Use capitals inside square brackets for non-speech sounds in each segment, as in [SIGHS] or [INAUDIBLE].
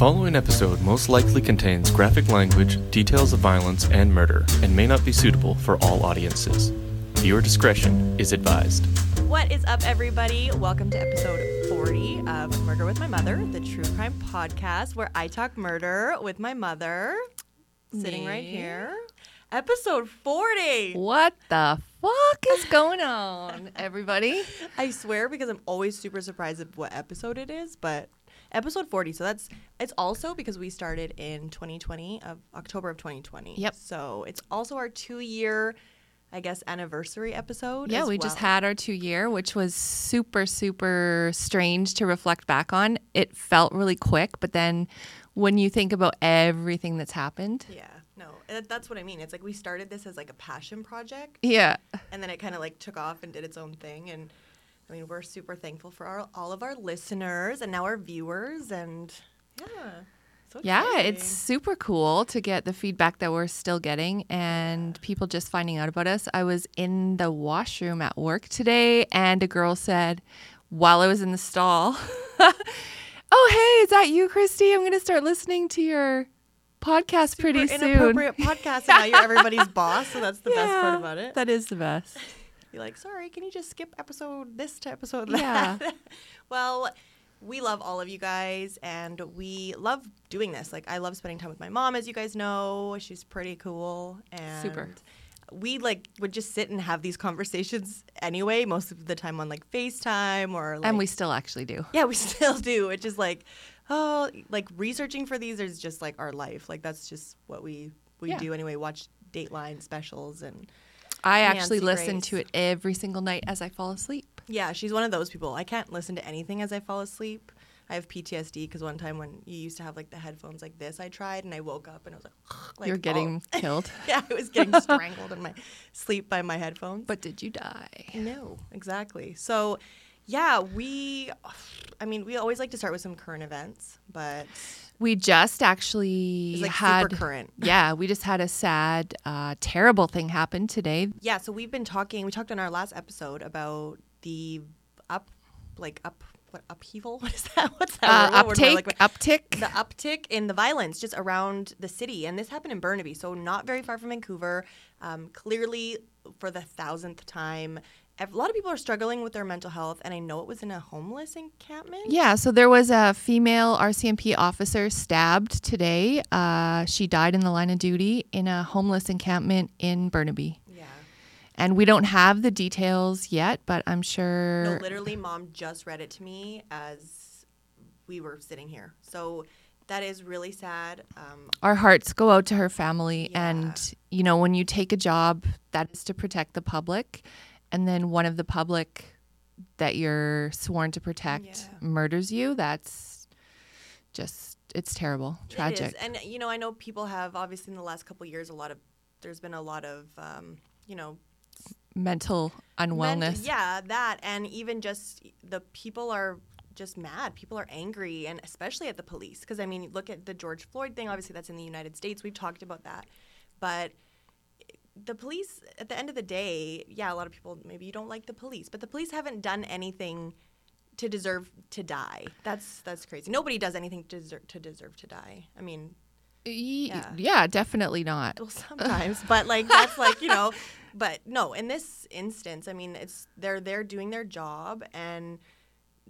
following episode most likely contains graphic language, details of violence, and murder, and may not be suitable for all audiences. Viewer discretion is advised. What is up, everybody? Welcome to episode 40 of Murder with My Mother, the true crime podcast where I talk murder with my mother, sitting right here. Episode 40. What the fuck is going on, [LAUGHS] everybody? I swear because I'm always super surprised at what episode it is, but episode 40. So that's it's also because we started in 2020 of October of 2020. Yep. So it's also our 2 year I guess anniversary episode. Yeah, we just had our two year, which was super, super strange to reflect back on. It felt really quick, but then when you think about everything that's happened, Yeah. No. That's what I mean. It's like we started this as like a passion project. yeah, and then it kind of like took off and did its own thing and i mean we're super thankful for our, all of our listeners and now our viewers and yeah so yeah, it's super cool to get the feedback that we're still getting and people just finding out about us. I was in the washroom at work today and a girl said, while I was in the stall, [LAUGHS] Oh, hey, is that you, Christy? I'm going to start listening to your podcast pretty soon. inappropriate podcast and now you're everybody's [LAUGHS] boss so that's the best part about it That is the best. You're like sorry can you just skip episode this to episode that? Yeah. [LAUGHS] well we love all of you guys and we love doing this like i love spending time with my mom as you guys know she's pretty cool and Super. we like would just sit and have these conversations anyway most of the time on like facetime or like and we still actually do. yeah we [LAUGHS] still do it's just like oh like researching for these is just like our life like that's just what we we Yeah. do anyway watch dateline specials and I actually Nancy listen Grace. to it every single night as I fall asleep. Yeah, she's one of those people. I can't listen to anything as I fall asleep. I have PTSD because one time when you used to have like the headphones like this, I tried and I woke up and I was like, like You're getting oh. [LAUGHS] killed. yeah, I was getting [LAUGHS] strangled in my sleep by my headphones. But did you die? no, exactly. So, yeah, we. I mean, we always like to start with some current events, but We just actually like had super current. [LAUGHS] Yeah, we just had a sad, uh, terrible thing happen today. Yeah, so we've been talking. We talked on our last episode about the up, like up, what upheaval? [LAUGHS] What is that? What's that? Uh, word? What word am I uptake, looking uptick. the uptick in the violence just around the city. And this happened in Burnaby, so not very far from Vancouver. Um, clearly, for the thousandth time, a lot of people are struggling with their mental health. And I know it was in a homeless encampment. Yeah, so there was a female RCMP officer stabbed today. Uh, she died in the line of duty in a homeless encampment in Burnaby. Yeah. And we don't have the details yet, but I'm sure. No, literally, mom just read it to me as we were sitting here. So that is really sad. Um, our hearts go out to her family. Yeah. And, you know, when you take a job that is to protect the public, and then one of the public that you're sworn to protect Yeah. murders you, that's just, it's terrible, tragic. And you know, I know people have obviously in the last couple of years a lot of there's been a lot of um, you know Mental ment- unwellness. yeah, that and even just the people are just mad. People are angry and especially at the police because I mean, look at the George Floyd thing. Obviously, that's in the United States. We've talked about that, but the police at the end of the day, yeah, a lot of people maybe you don't like the police, but the police haven't done anything to deserve to die. That's that's crazy. Nobody does anything to deserve to deserve to die. I mean, Yeah. yeah, definitely not. well, sometimes, but like that's like you know, [LAUGHS] but no. In this instance, I mean, it's they're they're doing their job, and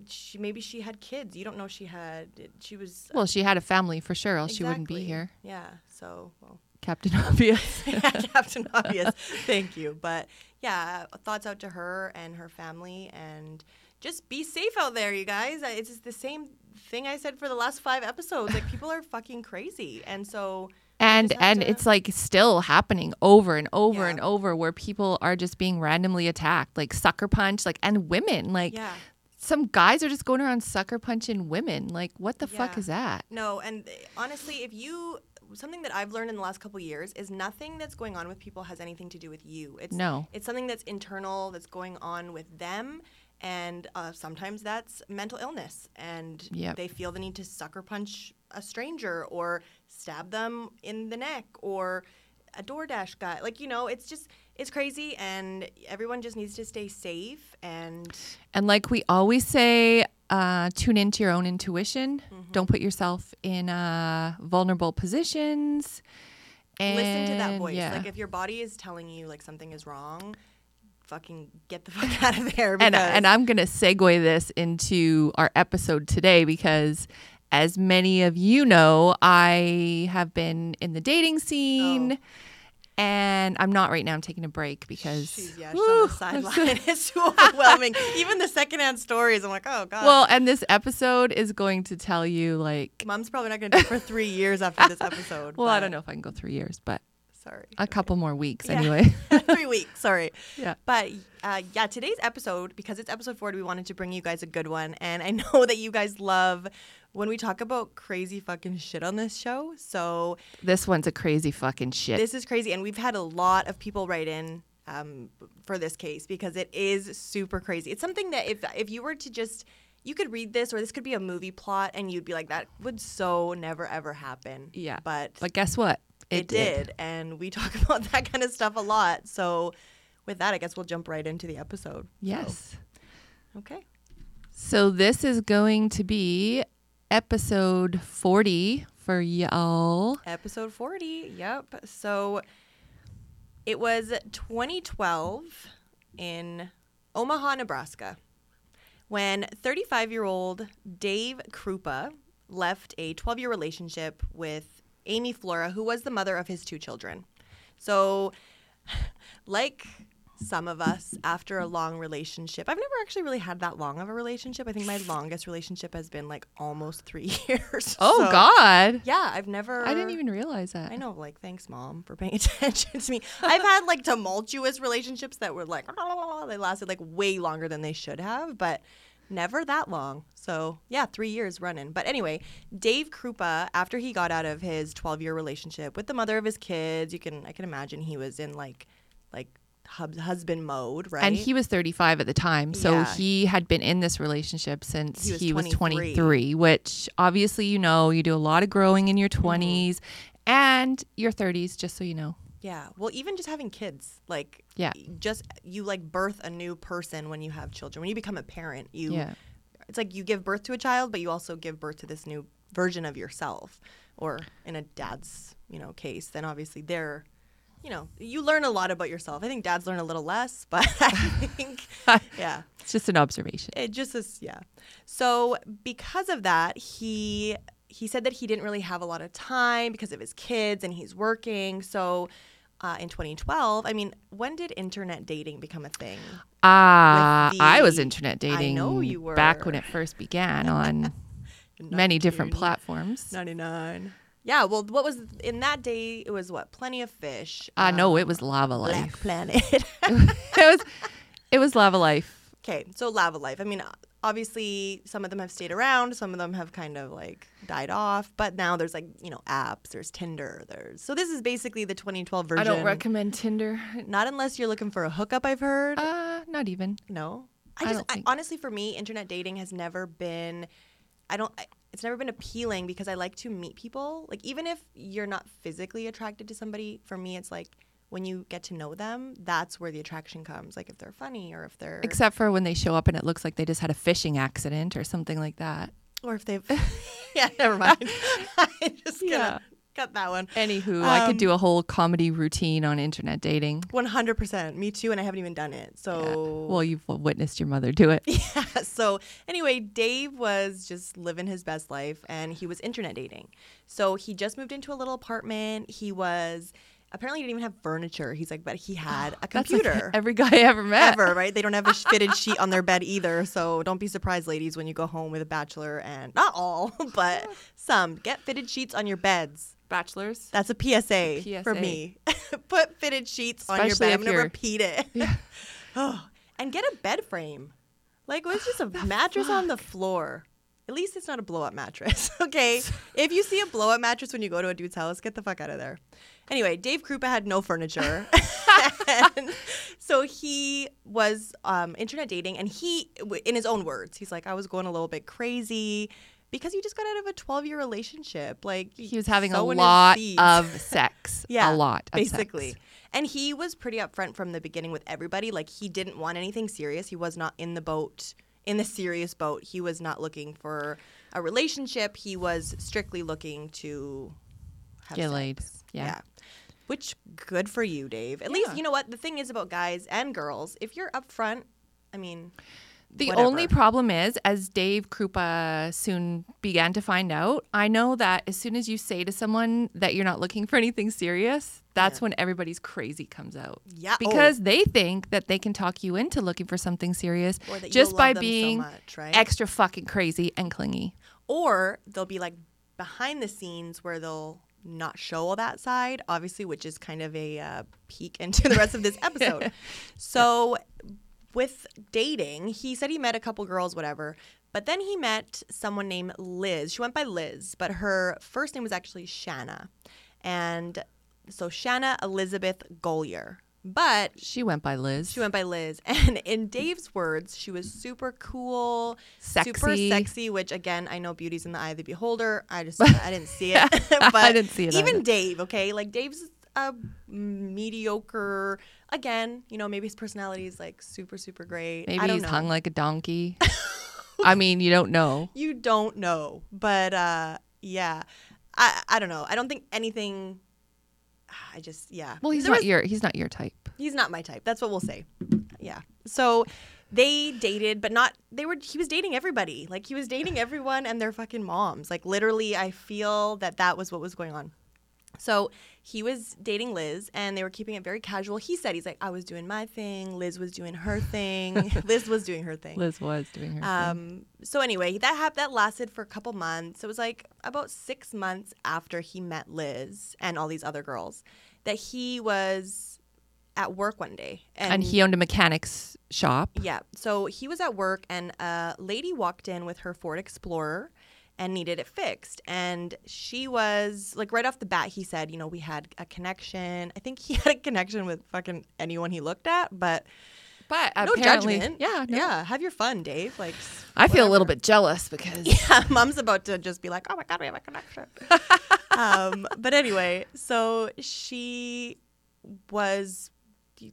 she maybe she had kids. You don't know she had. She was Well, she had a family for sure, else she wouldn't be here. Yeah. So well, Captain [LAUGHS] Obvious. [LAUGHS] yeah, Captain Obvious. Thank you. But yeah, thoughts out to her and her family, and just be safe out there, you guys. It's the same thing I said for the last five episodes. Like people are fucking crazy, and so and and to- it's like still happening over and over Yeah. and over where people are just being randomly attacked, like sucker punch, like and women, like yeah. some guys are just going around sucker punching women. Like what the fuck is that? No, and honestly, if you something that I've learned in the last couple years is nothing that's going on with people has anything to do with you. It's No. it's something that's internal that's going on with them and uh, sometimes that's mental illness and Yep. they feel the need to sucker punch a stranger or stab them in the neck or a DoorDash guy. Like, you know, it's just it's crazy and everyone just needs to stay safe and And like we always say, uh, tune into your own intuition. Mm-hmm. Don't put yourself in uh, vulnerable positions. And Listen to that voice. Yeah. Like if your body is telling you like something is wrong, fucking get the [LAUGHS] fuck out of there. and because- and I'm gonna segue this into our episode today because, as many of you know, I have been in the dating scene, and I'm not right now. I'm taking a break because She's, yeah, she's Woo, on the sideline. it's too overwhelming. Even the secondhand stories, I'm like, oh god. well, and this episode is going to tell you like, mom's probably not gonna do it for three years after this episode. [LAUGHS] well, I don't know if I can go three years, but Sorry. a couple more weeks Yeah. anyway. [LAUGHS] three weeks. Sorry. [LAUGHS] Yeah. But uh, yeah, today's episode, because it's episode 40, we wanted to bring you guys a good one. And I know that you guys love when we talk about crazy fucking shit on this show. So this one's a crazy fucking shit. this is crazy. And we've had a lot of people write in um, for this case because it is super crazy. It's something that if, if you were to just. You could read this, or this could be a movie plot, and you'd be like, "That would so never ever happen." Yeah. but but guess what? it, did. and we [LAUGHS] talk about that kind of stuff a lot. So, with that, I guess we'll jump right into the episode. Yes. So, okay. So this is going to be episode 40 for y'all. Episode 40. Yep. So, it was 2012 in Omaha, Nebraska, when 35 year old Dave Kroupa left a 12 year relationship with Amy Flora, who was the mother of his two children. So, [SIGHS] like some of us, after a long relationship, I've never actually really had that long of a relationship. I think my longest relationship has been like almost three [LAUGHS] years. Oh So, God. Yeah, I've never. I didn't even realize that. I know, like, thanks, mom, for paying [LAUGHS] attention to me. I've had like tumultuous relationships that were like, [LAUGHS] they lasted like way longer than they should have, but never that long. So, yeah, three years running. But anyway, Dave Kroupa, after he got out of his 12 year relationship with the mother of his kids, you can, I can imagine he was in like, like, hub- husband mode, right? And he was 35 at the time, so Yeah. he had been in this relationship since He was he was 23. 23, which obviously you know, you do a lot of growing in your 20s Mm-hmm. and your 30s just so you know. Yeah. Well, even just having kids, like, Yeah. just you like birth a new person when you have children. When you become a parent, you, Yeah. it's like you give birth to a child, but you also give birth to this new version of yourself. Or in a dad's, you know, case, then obviously they're, you know, you learn a lot about yourself. I think dads learn a little less, [LAUGHS] but I think, [LAUGHS] yeah. It's just an observation. It just is, yeah. So because of that, he he said that he didn't really have a lot of time because of his kids and he's working. So uh, in 2012, I mean, when did internet dating become a thing? Ah, with I was internet I dating know you were back when it first began [LAUGHS] on many different platforms. 99. Yeah, well, what was in that day? It was what? Plenty of fish. Uh, know um, it was Lavalife. Black Life. Planet. [LAUGHS] [LAUGHS] it was it was Lavalife. Okay, so Lavalife. I mean, obviously, some of them have stayed around, some of them have kind of like died off, but now there's like, you know, apps, there's Tinder, there's. So this is basically the 2012 version. I don't recommend Tinder. Not unless you're looking for a hookup, I've heard. Uh, not even. no. I I just, don't I, honestly, for me, internet dating has never been. I don't. I, it's never been appealing because I like to meet people. Like even if you're not physically attracted to somebody, for me, it's like when you get to know them, that's where the attraction comes. Like if they're funny or if they're Except for when they show up and it looks like they just had a fishing accident or something like that. or if they've [LAUGHS] [LAUGHS] yeah never mind [LAUGHS] i just Yeah. Cut that one Anywho, I could Um, do a whole comedy routine on internet dating. 100% me too and i haven't even done it Yeah. so Well, you've witnessed your mother do it. [LAUGHS] yeah so anyway dave was just living his best life and he was internet dating so he just moved into a little apartment he was apparently he didn't even have furniture he's like but he had [GASPS] a That's like computer [LAUGHS] every guy I ever met. ever, right? They don't have a fitted sheet on their bed either. So don't be surprised, ladies, when you go home with a bachelor and not all, [LAUGHS] but some get fitted sheets on your beds. Bachelors. That's a PSA, for PSA. me. [LAUGHS] Put fitted sheets on your bed. I'm gonna repeat it. [LAUGHS] [LAUGHS] oh, and get a bed frame. Like it was just [SIGHS] a mattress on the floor. At least it's not a blow up mattress, okay? if you see a blow up mattress when you go to a dude's house, get the fuck out of there. Anyway, Dave Kroupa had no furniture. and so he was um, internet dating, and he, in his own words, he's like, I was going a little bit crazy because he just got out of a 12 year relationship. Like, He was having a [LAUGHS] lot of sex. Yeah, a lot. Of basically. sex. And he was pretty upfront from the beginning with everybody. Like he didn't want anything serious. He was not in the boat in the serious boat. He was not looking for a relationship. He was strictly looking to have Get sex. laid. Yeah. Which good for you, Dave. At least you know what the thing is about guys and girls. If you're upfront, I mean, The whatever. only problem is, as Dave Kroupa soon began to find out, I know that as soon as you say to someone that you're not looking for anything serious, that's when everybody's crazy comes out. Yeah. Oh. Because they think that they can talk you into looking for something serious just by them so being much, right? extra fucking crazy and clingy. or they'll be like behind the scenes where they'll not show all that side, obviously, which is kind of a uh, peek into the rest of this episode. [LAUGHS] so, with dating, he said he met a couple girls, whatever, but then he met someone named Liz. She went by Liz, but her first name was actually Shanna. And so, Shanna Elizabeth Golyar. But She went by Liz. she went by Liz. [LAUGHS] And in Dave's words, she was super cool, super Sexy. sexy, which again, I know beauty's in the eye of the beholder. I just, I didn't see [LAUGHS] it. [LAUGHS] but I didn't see it Even either. Dave, okay? Like Dave's a mediocre, again, you know, maybe his personality is like super, super great. Maybe I don't he's know. hung like a donkey. [LAUGHS] I mean, you don't know. You don't know. But uh, yeah, I, I don't know. I don't think anything. [SIGHS] I just, yeah. Well, he's There not was- your he's not your type. He's not my type. That's what we'll say. Yeah. So they dated, but not they were he was dating everybody. Like he was dating everyone and their fucking moms. Like literally I feel that that was what was going on. So he was dating Liz and they were keeping it very casual. He said he's like I was doing my thing, Liz was doing her thing. [LAUGHS] [LAUGHS] Liz was doing her thing. Liz was doing her thing. Um, so anyway, that hap- that lasted for a couple months. It was like about six months after he met Liz and all these other girls that he was at work one day, and he owned a mechanics shop. yeah. So he was at work, and a lady walked in with her Ford Explorer and needed it fixed. And she was like, right off the bat, he said, you know, we had a connection. I think he [LAUGHS] had a connection with fucking anyone he looked at, but But no apparently, judgment. Yeah, no. yeah. Have your fun, Dave. Like, I feel a little bit jealous because [LAUGHS] Yeah, mom's about to just be like, oh my God, we have a connection. [LAUGHS] um, but anyway, so she was,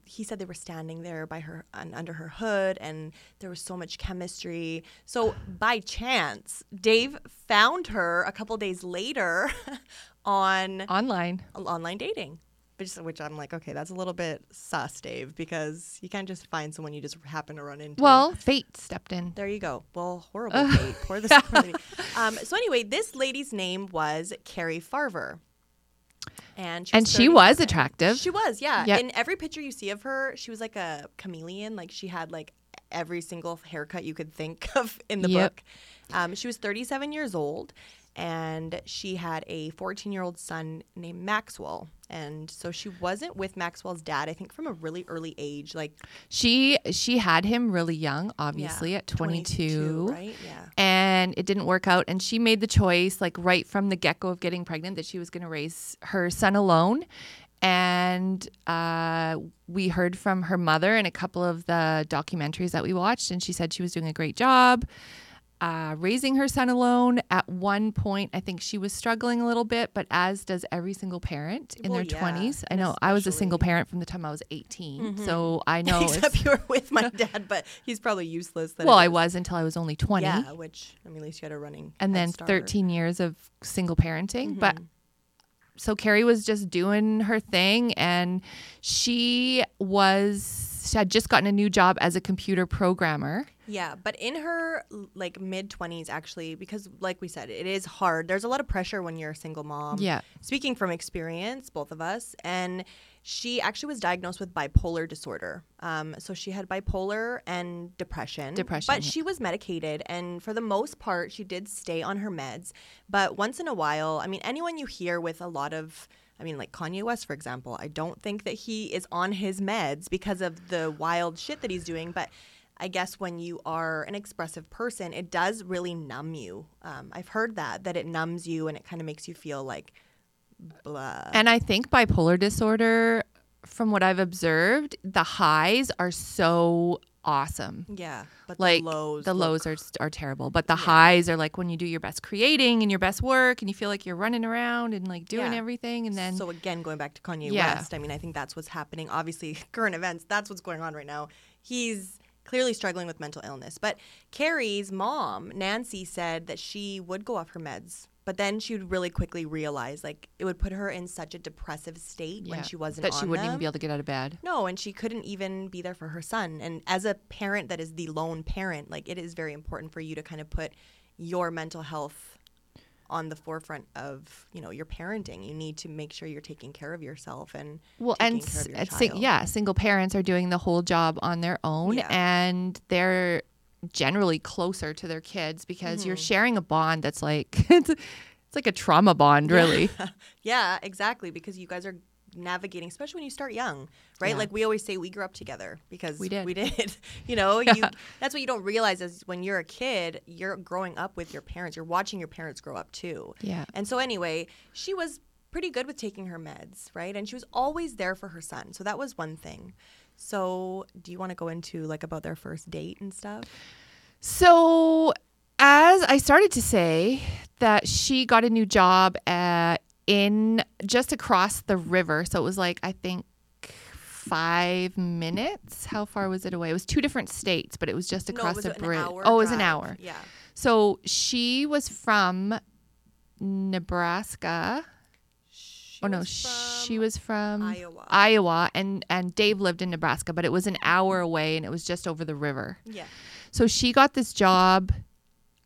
he said they were standing there by her, un, under her hood, and there was so much chemistry. So by chance, Dave found her a couple days later [LAUGHS] on online. online dating. Which, which I'm like, okay, that's a little bit sus, Dave, because you can't just find someone you just happen to run into. Well, fate stepped in. There you go. Well, horrible fate. Poor this. [LAUGHS] Um, so anyway, this lady's name was Cari Farver. And she And was she was attractive. She was, yeah. Yep. In every picture you see of her, she was like a chameleon. Like she had like every single haircut you could think [LAUGHS] of in the Yep. book. Um, she was 37 years old and she had a 14 year old son named Maxwell. And so she wasn't with Maxwell's dad, I think from a really early age, like She she had him really young, obviously yeah, at 22. right? Yeah. And it didn't work out and she made the choice like right from the get-go of getting pregnant that she was going to raise her son alone. And uh, we heard from her mother in a couple of the documentaries that we watched, and she said she was doing a great job uh, raising her son alone. At one point, I think she was struggling a little bit, but as does every single parent in Well, their yeah, 20s. I know I was a single parent from the time I was 18, so I [LAUGHS] know. Except you were with my [LAUGHS] dad, but he's probably useless. well, I was until I was only 20. Yeah, which I mean, at least you had a running. and then start. 13 years of single parenting. But Mm-hmm. so Cari was just doing her thing, and she was had just gotten a new job as a computer programmer. Yeah, but in her like mid twenties, actually, because like we said, it is hard. There's a lot of pressure when you're a single mom. Yeah. Speaking from experience, both of us, and she actually was diagnosed with bipolar disorder. Um, so she had bipolar and depression. Depression, But yeah. she was medicated, and for the most part, she did stay on her meds. But once in a while, I mean, anyone you hear with a lot of I mean, like Kanye West, for example, I don't think that he is on his meds because of the wild shit that he's doing. But I guess when you are an expressive person, it does really numb you. Um, I've heard that, that it numbs you and it kind of makes you feel like blah. And I think bipolar disorder, from what I've observed, the highs are so awesome. Yeah. But Like the lows. the lows are are terrible, but the highs are like when you do your best creating and your best work, and you feel like you're running around and like doing Yeah. everything, and then so again, going back to Kanye Yeah. West, I mean, I think that's what's happening. Obviously, [LAUGHS] current events, that's what's going on right now. He's clearly struggling with mental illness. But Cari's mom, Nancy, said that she would go off her meds, but then she would really quickly realize like it would put her in such a depressive state when she wasn't that she wouldn't even be able to get out of bed. No, and she couldn't even be there for her son. And as a parent that is the lone parent, like it is very important for you to kind of put your mental health on the forefront of, you know, your parenting. You need to make sure you're taking care of yourself and Well, and care s- of your at sing- yeah, single parents are doing the whole job on their own, Yeah. and they're generally closer to their kids because you're Mm-hmm. sharing a bond that's like [LAUGHS] it's, it's like a trauma bond, really. [LAUGHS] Yeah, exactly. Because you guys are navigating, especially when you start young, right? Yeah. Like we always say, we grew up together because We did. We did. [LAUGHS] you know, you, that's what you don't realize is when you're a kid, you're growing up with your parents. You're watching your parents grow up too. Yeah. And so anyway, she was pretty good with taking her meds, right? And she was always there for her son. So that was one thing. So do you want to go into like about their first date and stuff? So, as I started to say, that she got a new job at, in just across the river. So it was like I think five minutes. How far was it away? It was two different states, but it was just No, across was the bridge. Oh, it was an hour. Yeah. So she was from Nebraska. Oh no, she was from Iowa. Iowa, and and Dave lived in Nebraska, but it was an hour away, and it was just over the river. Yeah. So she got this job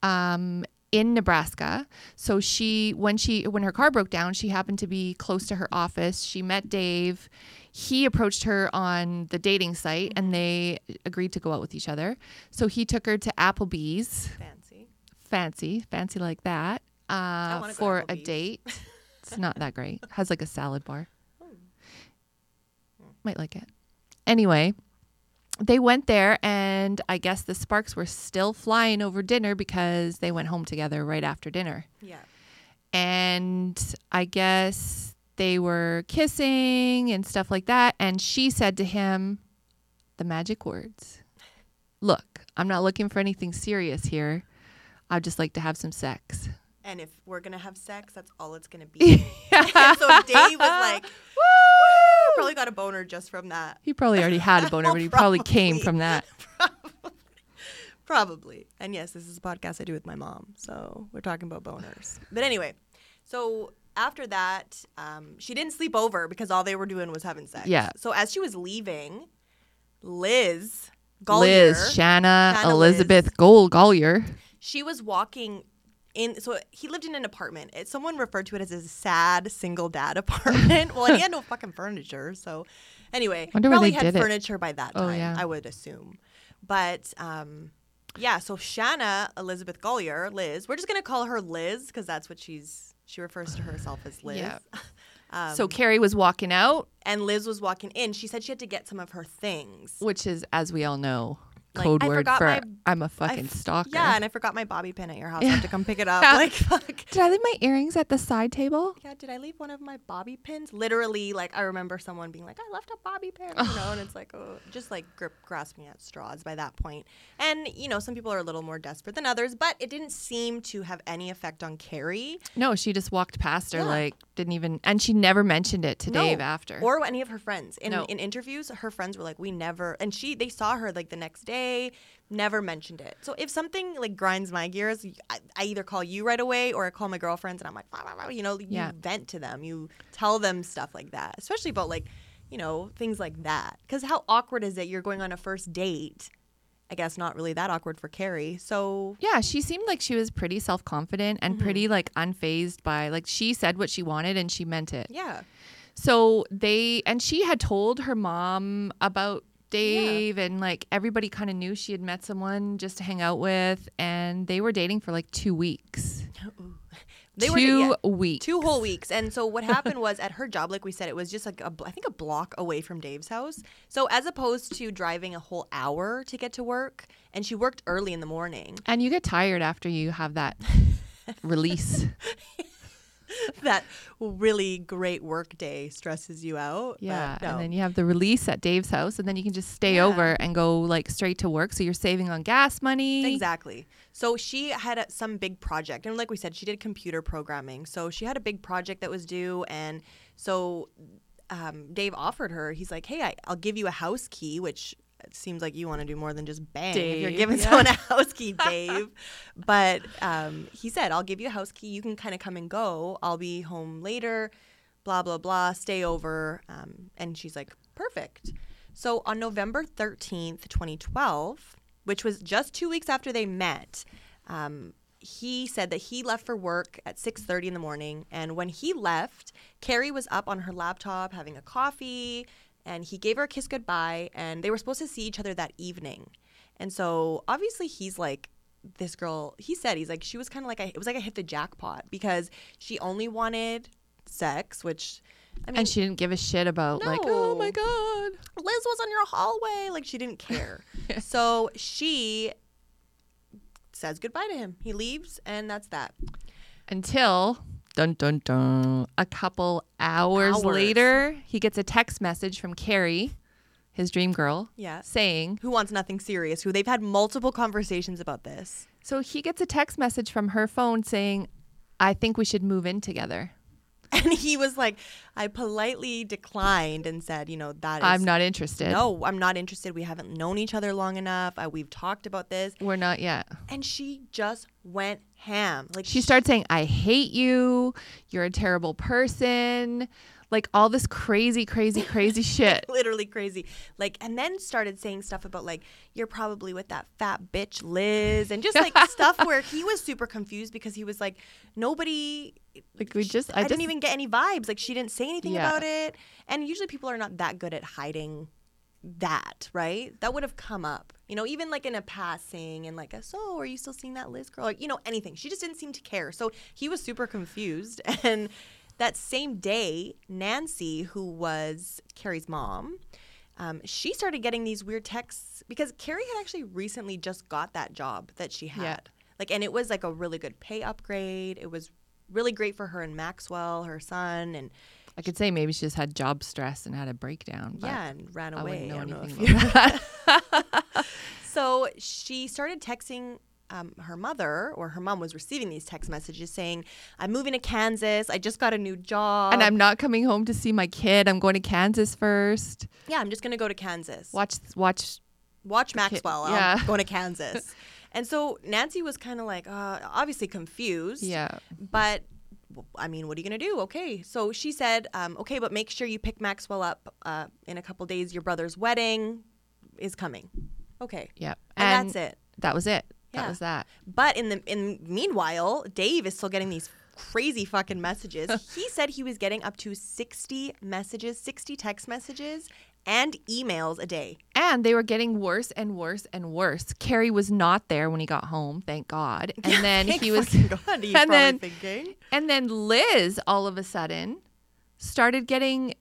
um, in Nebraska. So she when she when her car broke down, she happened to be close to her office. She met Dave. He approached her on the dating site and they agreed to go out with each other. So he took her to Applebee's, Fancy. fancy, fancy like that, uh, wanna go to for a date. [LAUGHS] It's not that great. Has like a salad bar. Hmm. Might like it. Anyway, they went there and I guess the sparks were still flying over dinner because they went home together right after dinner. Yeah. And I guess they were kissing and stuff like that. And she said to him the magic words Look, I'm not looking for anything serious here. I'd just like to have some sex. And if we're gonna have sex, that's all it's gonna be. [LAUGHS] and so Dave was like, [LAUGHS] "Woo!" Probably got a boner just from that. He probably already had a boner, but he probably [LAUGHS] came from that. Probably. And yes, this is a podcast I do with my mom, so we're talking about boners. But anyway, so after that, um, she didn't sleep over because all they were doing was having sex. Yeah. So as she was leaving, Liz Golyar, Liz, Shanna, Shanna Elizabeth Gold Golyar. she was walking in so he lived in an apartment. It, someone referred to it as a sad single dad [LAUGHS] apartment. Well and he had no fucking furniture so anyway Wonder probably had did it. furniture by that Oh, time yeah. i would assume. But um yeah so shanna elizabeth golyar liz we're just gonna call her liz because that's what she's she refers to herself as liz. Yeah. [LAUGHS] um, so Cari was walking out, and liz was walking in. She said she had to get some of her things. Which is, as we all know, code I word forgot for my- I'm a fucking f- stalker. yeah and i forgot my bobby pin at your house i have to come pick it [LAUGHS] up like fuck Did I leave my earrings at the side table? yeah, did I leave one of my bobby pins? Literally, like I remember someone being like, I left a bobby pin, you know, and it's like, oh, just like grip, grasping at straws by that point. And you know, some people are a little more desperate than others, but it didn't seem to have any effect on Cari No, she just walked past her, Yeah. like didn't even, and she never mentioned it to No, Dave after. or any of her friends. In No. in interviews, her friends were like, we never, and she they saw her like the next day, never mentioned it. So if something like grinds my gears, I, I either call you right away or I call my girlfriends and I'm like, you know, you Yeah. vent to them, you tell them stuff like that, especially about like, you know, things like that. Because how awkward is it? You're going on a first date. I guess not really that awkward for Cari. So yeah, she seemed like she was pretty self confident and Mm-hmm. pretty like unfazed by like she said what she wanted and she meant it. yeah, So they and she had told her mom about Dave and like everybody kind of knew she had met someone just to hang out with and they were dating for like 2 weeks. [GASPS] they were 2 yeah. weeks. two whole weeks and so what happened was at her job like we said it was just like a, i think a block away from dave's house so as opposed to driving a whole hour to get to work and she worked early in the morning And you get tired after you have that [LAUGHS] release. [LAUGHS] [LAUGHS] that really great work day stresses you out Yeah. no. And then you have the release at Dave's house and then you can just stay Yeah. over and go like straight to work. So you're saving on gas money. Exactly. So she had a, some big project, and like we said, she did computer programming. So she had a big project that was due, and so um, Dave offered her. He's like, "Hey, I, I'll give you a house key," which it seems like you want to do more than just bang. if you're giving yeah. someone a [LAUGHS] house key, [LAUGHS] Dave. but um, he said, I'll give you a house key. You can kind of come and go. I'll be home later, blah, blah, blah. Stay over. Um, and she's like, perfect. So on November 13th, 2012, which was just two weeks after they met, um, he said that he left for work at 6.30 in the morning and when he left cari was up on her laptop having a coffee and he gave her a kiss goodbye and they were supposed to see each other that evening and so obviously he's like this girl he said he's like she was kind of like I, it was like I hit the jackpot because she only wanted sex which I mean and she didn't give a shit about like, oh my god. Liz was on your hallway. Like she didn't care. [LAUGHS] so she says goodbye to him. He leaves, and that's that. Until dun dun dun a couple hours, Hours. later, he gets a text message from Cari, his dream girl, Yeah. saying Who wants nothing serious? Who they've had multiple conversations about this. so he gets a text message from her phone saying, I think we should move in together. [LAUGHS] And he was like, I politely declined and said, you know, that is. I'm not interested. No, I'm not interested. We haven't known each other long enough. Uh, we've talked about this. We're not yet. And she just went ham. Like She starts saying, I hate you. You're a terrible person. Like all this crazy, crazy, crazy [LAUGHS] shit. literally crazy. Like, and then started saying stuff about like you're probably with that fat bitch Liz, and just like [LAUGHS] stuff where he was super confused because he was like nobody. Like we just, I, I, didn't even get any vibes. Like she didn't say anything Yeah. about it, and usually people are not that good at hiding that, right? That would have come up, you know, even like in a passing and like, a, so are you still seeing that Liz girl? Like, you know, anything. She just didn't seem to care. So he was super confused. [LAUGHS] And that same day, Nancy, who was Cari's mom, um, she started getting these weird texts because Cari had actually recently just got that job that she had. Yeah. Like, and it was like a really good pay upgrade. It was really great for her and Maxwell, her son, and I could say maybe she just had job stress and had a breakdown. But yeah, and ran I away. wouldn't know I don't know anything about [LAUGHS] that. [LAUGHS] So she started texting um, her mother, or her mom was receiving these text messages saying, "I'm moving to Kansas. I just got a new job, and I'm not coming home to see my kid. I'm going to Kansas first. yeah, I'm just gonna go to Kansas. Watch, watch. Watch Maxwell. yeah. I'm going to [LAUGHS] Kansas." and so Nancy was kind of like, uh, obviously confused. Yeah. But I mean, what are you gonna do? Okay, so she said, um, okay, but make sure you pick Maxwell up uh, in a couple days. Your brother's wedding is coming. Okay, Yep. and, that's it. That was it. Yeah. That was that. But in the in meanwhile, Dave is still getting these crazy fucking messages. [LAUGHS] he said he was getting up to 60 messages, 60 text messages and emails a day. And they were getting worse and worse and worse. Cari was not there when he got home, thank God. [LAUGHS] And then Thank he was God, [LAUGHS] and then thinking. and then Liz all of a sudden started getting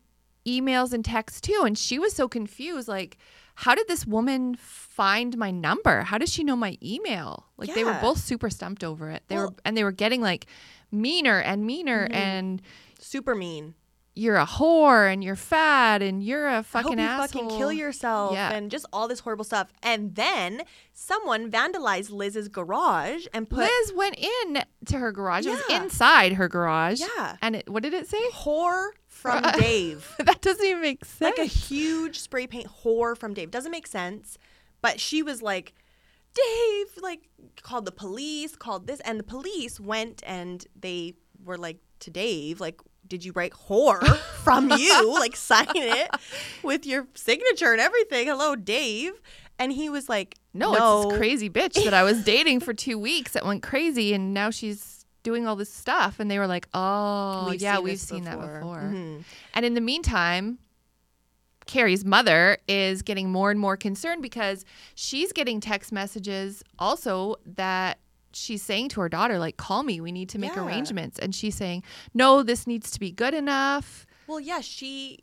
emails and texts too and she was so confused like how did this woman find my number? How does she know my email? Like they were both super stumped over it. They were and they were getting like meaner and meaner Mm-hmm. and Super mean. you're a whore and you're fat and you're a I hope fucking you asshole. fucking kill yourself Yeah. and just all this horrible stuff. And then someone vandalized Liz's garage and put Liz went in to her garage. It was Yeah. inside her garage. Yeah. And it, what did it say? whore from [LAUGHS] Dave. that doesn't even make sense. like a huge spray paint whore from Dave. Doesn't make sense, but she was like, Dave, like, called the police, called this, and the police went and they were like to Dave, like, did you write whore from you? [LAUGHS] like, sign it with your signature and everything. Hello, Dave. And he was like, no, no, it's this crazy bitch that I was dating for two weeks that went crazy, and now she's doing all this stuff. And they were like, "Oh, We've yeah, seen we've seen that before." before." Mhm. And in the meantime, Cari's mother is getting more and more concerned because she's getting text messages also that she's saying to her daughter, like, call me, we need to make Yeah. arrangements. And she's saying, no, this needs to be good enough. Well, yeah, she,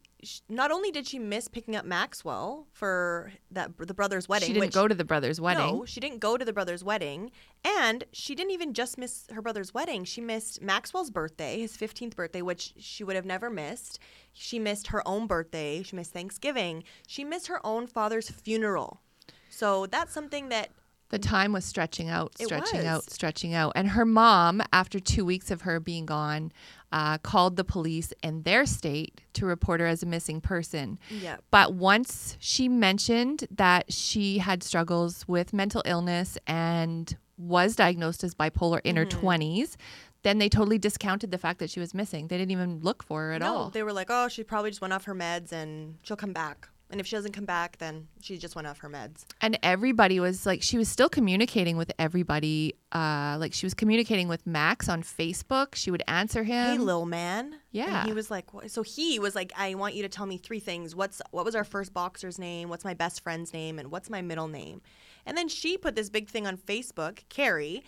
not only did she miss picking up Maxwell for that the brother's wedding, she didn't which go to the brother's wedding. No, she didn't go to the brother's wedding. And she didn't even just miss her brother's wedding. She missed Maxwell's birthday, his 15th birthday, which she would have never missed. She missed her own birthday. She missed Thanksgiving. She missed her own father's funeral. So that's something that The time was stretching out, stretching out, stretching out. And her mom, after two weeks of her being gone, uh, called the police in their state to report her as a missing person. Yeah. But once she mentioned that she had struggles with mental illness and was diagnosed as bipolar in her Mm-hmm. 20s, then they totally discounted the fact that she was missing. They didn't even look for her at no, all. they were like, oh, she probably just went off her meds and she'll come back. And if she doesn't come back, then she just went off her meds. and everybody was like she was still communicating with everybody uh like she was communicating with max on facebook she would answer him hey, lil man. yeah. And he was like, what? so he was like, I want you to tell me three things. What's what was our first boxer's name? What's my best friend's name? And what's my middle name? And then she put this big thing on Facebook, Cari.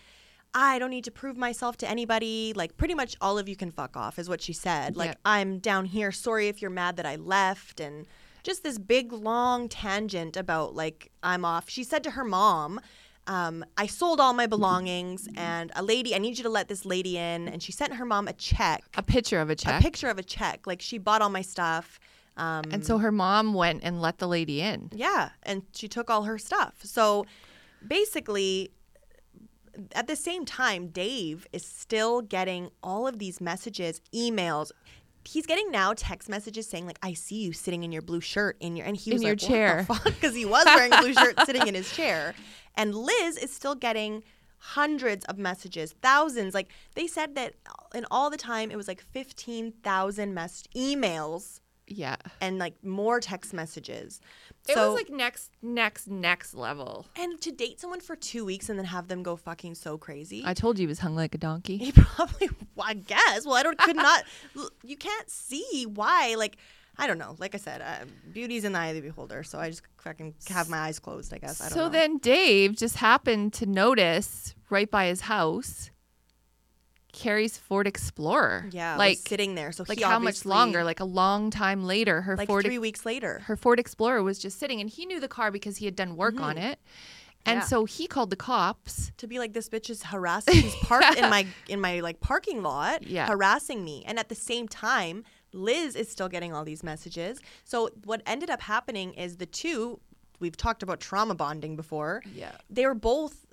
I don't need to prove myself to anybody. Like pretty much all of you can fuck off, is what she said. Like Yeah. I'm down here. Sorry if you're mad that I left, and just this big long tangent about like I'm off. She said to her mom, um, I sold all my belongings, and a lady, I need you to let this lady in. And she sent her mom a check a picture of a check. a picture of a check. Like she bought all my stuff. Um, and so her mom went and let the lady in yeah, and she took all her stuff. So basically, at the same time, Dave is still getting all of these messages, emails. He's getting now text messages saying like, "I see you sitting in your blue shirt in your," and he In was your like, chair. [LAUGHS] because he was wearing a blue shirt [LAUGHS] sitting in his chair. And Liz is still getting hundreds of messages, thousands. Like they said that in all the time, it was like fifteen thousand mess emails yeah and like more text messages. it so, was like next next next level and to date someone for two weeks and then have them go fucking so crazy. i told you he was hung like a donkey he [LAUGHS] probably, well, I guess. Well, I don't, could not, [LAUGHS] you can't see why. Like, I don't know. Like I said, uh, beauty's in the eye of the beholder. So I just fucking have my eyes closed, I guess. I don't so know. then dave just happened to notice right by his house cari's ford explorer yeah, like sitting there. So like how much longer like a long time later her Like ford three weeks later. her Ford Explorer was just sitting, and he knew the car because he had done work on mm-hmm. it, and Yeah. so he called the cops. to be like this bitch is harassing she's [LAUGHS] parked in my in my like parking lot Yeah. harassing me and at the same time liz is still getting all these messages so what ended up happening is the two we've talked about trauma bonding before Yeah. they were both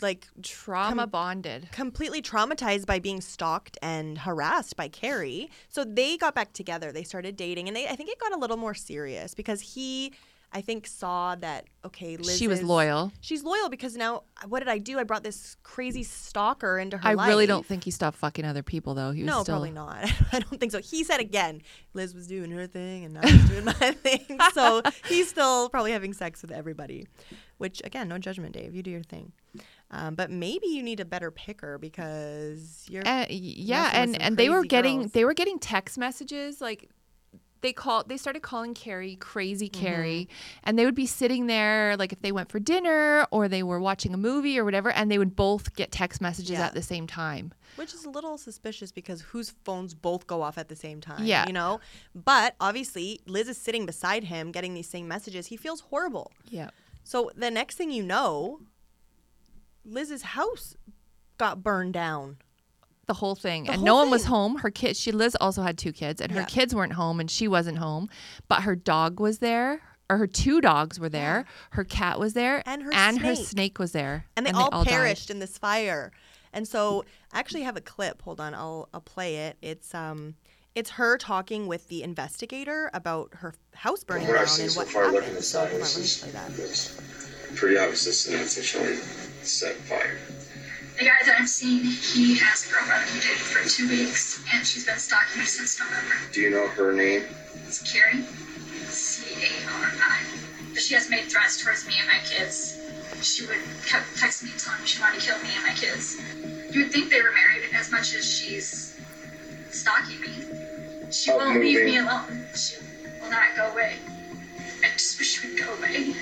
like Trauma Com- bonded. completely traumatized by being stalked and harassed by Cari. So they got back together. They started dating, and they I think it got a little more serious because he, I think, saw that okay, Liz She was is- loyal. She's loyal because now what did I do? I brought this crazy stalker into her I life. really don't think he stopped fucking other people though. He was No, still probably not. [LAUGHS] I don't think so. He said again, Liz was doing her thing and I was doing my [LAUGHS] thing. [LAUGHS] So he's still probably having sex with everybody, which again, no judgment, Dave. You do your thing. Um, but maybe you need a better picker because you're. Uh, yeah, and and they were getting girls. they were getting text messages like they called they started calling Cari crazy Mm-hmm. Cari and they would be sitting there like if they went for dinner or they were watching a movie or whatever and they would both get text messages Yeah. at the same time. Which is a little suspicious because whose phones both go off at the same time? Yeah. You know? But obviously, Liz is sitting beside him getting these same messages. He feels horrible. Yeah. So the next thing you know, Liz's house got burned down. the whole thing The and whole no one was thing. home her kids she liz also had two kids and her Yeah. kids weren't home and she wasn't home but her dog was there or her two dogs were there her cat was there And her snake. snake was there And they all, died. perished in this fire. And so I actually have a clip. Hold on, I'll I'll play it. It's um it's her talking with the investigator about her house burning down and so what far looking happened. So hold on, let this me is play that. it's pretty obvious this is intentionally set fire. The guy that I'm seeing, he has a girlfriend who dated for two weeks, and she's been stalking me since November. Do you know her name? It's Cari, C A R I. But she has made threats towards me and my kids. She would kept texting me and telling me she wanted to kill me and my kids. You would think they were married as much as she's stalking me. She won't leave me alone. She will not go away. I just wish she would go away.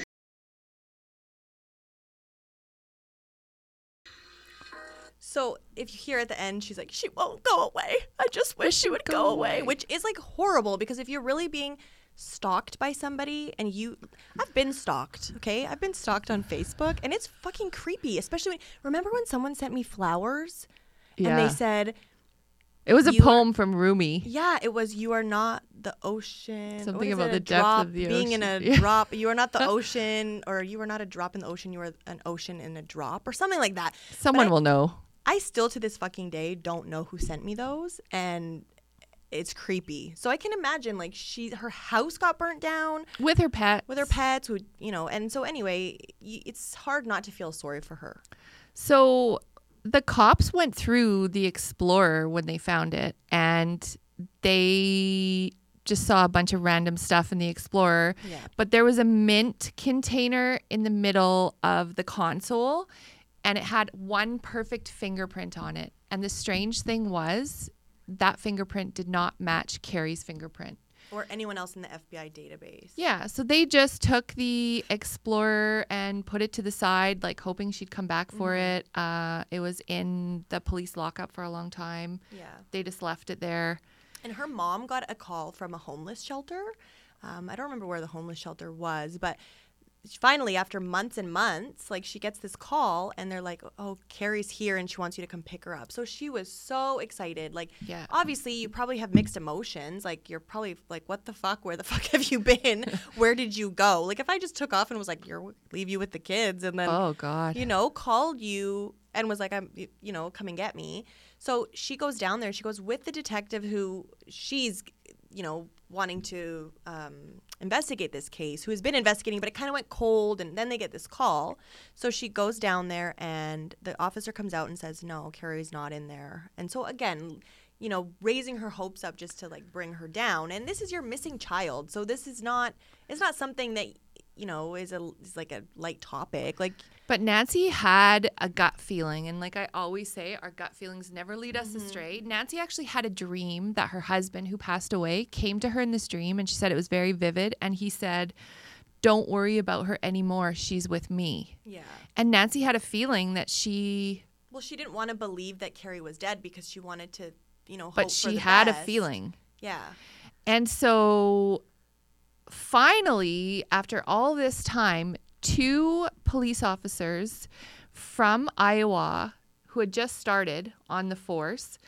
So if you hear at the end, she's like, "She won't go away. I just wish she would go away," which is like horrible because if you're really being stalked by somebody and you, I've been stalked. Okay, I've been stalked on Facebook, and it's fucking creepy. Especially when remember when someone sent me flowers, and they said, it was a you are- poem from rumi "Yeah, it was you are not the ocean. Something about it? the A depth drop, of the ocean. being in a. [LAUGHS] Yeah. drop. You are not the [LAUGHS] ocean, or you are not a drop in the ocean. You are an ocean in a drop, or something like that. But Someone I- will know. I still to this fucking day don't know who sent me those, and it's creepy. So I can imagine like she, her house got burnt down With her pet. with her pets, who you know, and so anyway, y- it's hard not to feel sorry for her. So the cops went through the Explorer when they found it and they just saw a bunch of random stuff in the Explorer. Yeah. But there was a mint container in the middle of the console and it had one perfect fingerprint on it. And the strange thing was that fingerprint did not match Cari's fingerprint. Or anyone else in the FBI database. Yeah, so they just took the Explorer and put it to the side, like hoping she'd come back for it. Uh, it was in the police lockup for a long time. Yeah. They just left it there. And her mom got a call from a homeless shelter. Um, I don't remember where the homeless shelter was, but finally, after months and months, like she gets this call and they're like, oh, Cari's here and she wants you to come pick her up. So she was so excited. Like, Yeah. obviously, you probably have mixed emotions. Like, you're probably like, what the fuck? Where the [LAUGHS] fuck have you been? [LAUGHS] Where did you go? Like, if I just took off and was like, you're leave you with the kids and then Oh, God. you know, called you and was like, I'm, you know, come and get me. So she goes down there. She goes with the detective who she's, you know, wanting to um, investigate this case, who has been investigating, but it kind of went cold. And then they get this call. So she goes down there, and the officer comes out and says, No, Cari's not in there. And so again, you know, raising her hopes up just to like bring her down. And this is your missing child. So this is not, it's not something that, you know, is a is like a light topic. Like But Nancy had a gut feeling. And like I always say, our gut feelings never lead us mm-hmm. astray. Nancy actually had a dream that her husband, who passed away, came to her in this dream. And she said it was very vivid. And he said, Don't worry about her anymore. She's with me. Yeah. And Nancy had a feeling that she, Well, she didn't want to believe that Cari was dead because she wanted to, you know, hope but she had a feeling. Yeah. And so finally, after all this time, two police officers from Iowa who had just started on the force,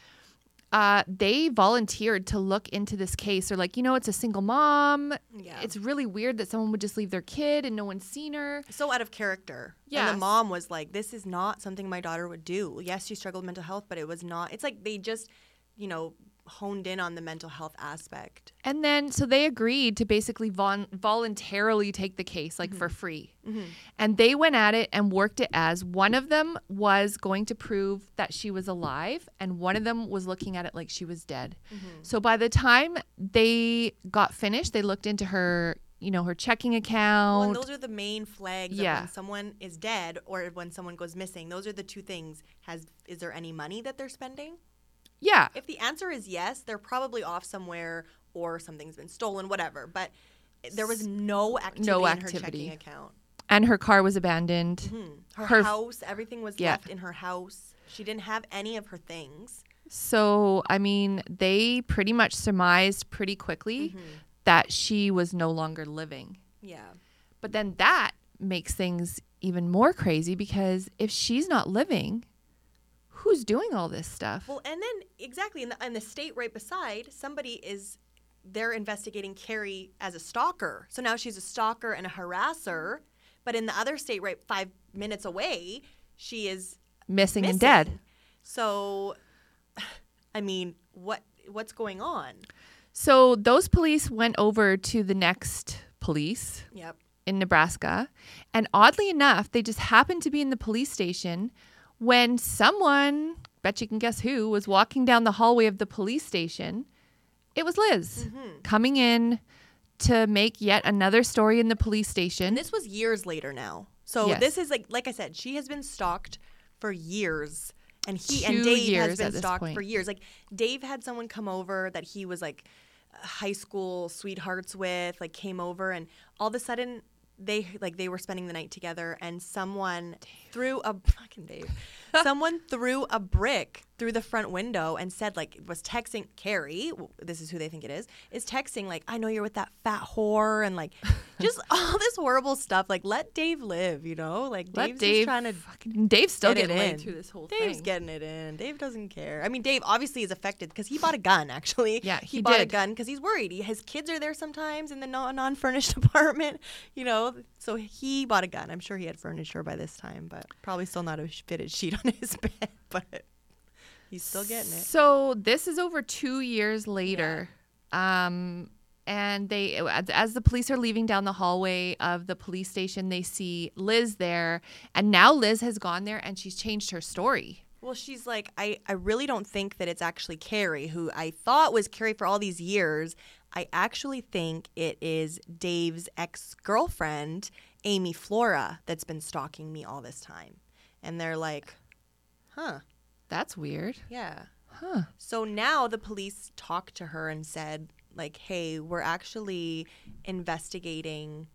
uh, they volunteered to look into this case. They're like, you know, it's a single mom. Yeah. It's really weird that someone would just leave their kid and no one's seen her. So out of character. And the mom was like, this is not something my daughter would do. Yes, she struggled with mental health, but it was not. It's like they just, you know, honed in on the mental health aspect. And then, so they agreed to basically von- voluntarily take the case, like for mm-hmm. free. Mm-hmm. And they went at it and worked it as one of them was going to prove that she was alive, and one of them was looking at it like she was dead. Mm-hmm. So by the time they got finished, they looked into her, you know, her checking Well, account. and those are the main flags Yeah. when someone is dead or when someone goes missing. Those are the two things. Has is there any money that they're spending? Yeah. If the answer is yes, they're probably off somewhere or something's been stolen, whatever. But there was no activity No in her checking account. And her car was abandoned. Mm-hmm. Her, Her- house, everything was Yeah. left in her house. She didn't have any of her things. So, I mean, they pretty much surmised pretty quickly mm-hmm. that she was no longer living. Yeah. But then that makes things even more crazy because if she's not living, who's doing all this stuff? Well, and then exactly in the, in the state right beside, somebody is they're investigating Cari as a stalker. So now she's a stalker and a harasser. But in the other state, right five minutes away, she is missing, missing. and dead. So, [SIGHS] I mean, what what's going on? So those police went over to the next police Yep. in Nebraska. And oddly enough, they just happened to be in the police station when someone, bet you can guess who, was walking down the hallway of the police station. It was Liz mm-hmm. coming in to make yet another story in the police station. And this was years later now. So Yes. this is like like I said, she has been stalked for years. And he Two and Dave has been stalked point. for years. Like Dave had someone come over that he was like high school sweethearts with, like came over and all of a sudden they like they were spending the night together and someone threw a fucking Dave. [LAUGHS] someone threw a brick through the front window and said like was texting Cari, this is who they think it is, is texting like I know you're with that fat whore and like [LAUGHS] just all this horrible stuff. Like let Dave live, you know? Like Let Dave's Dave just trying to fucking Dave's still get it getting laid in. through this whole Dave's thing. getting it in. Dave doesn't care. I mean, Dave obviously is affected because he bought a gun. Actually, Yeah, he bought a gun because he's worried. He, his kids are there sometimes in the non-furnished [LAUGHS] apartment. You know, so he bought a gun. I'm sure he had furniture by this time, but probably still not a fitted sheet on his [LAUGHS] bed. But he's still getting it. So this is over two years later. Um, and they, as- as the police are leaving down the hallway of the police station, they see Liz there. And now Liz has gone there and she's changed her story. Well, she's like, I, I really don't think that it's actually Cari, who I thought was Cari for all these years. I actually think it is Dave's ex girlfriend, Amy Flora, that's been stalking me all this time. And they're like, huh, That's weird. yeah. Huh. So now the police talked to her and said, like, hey, we're actually investigating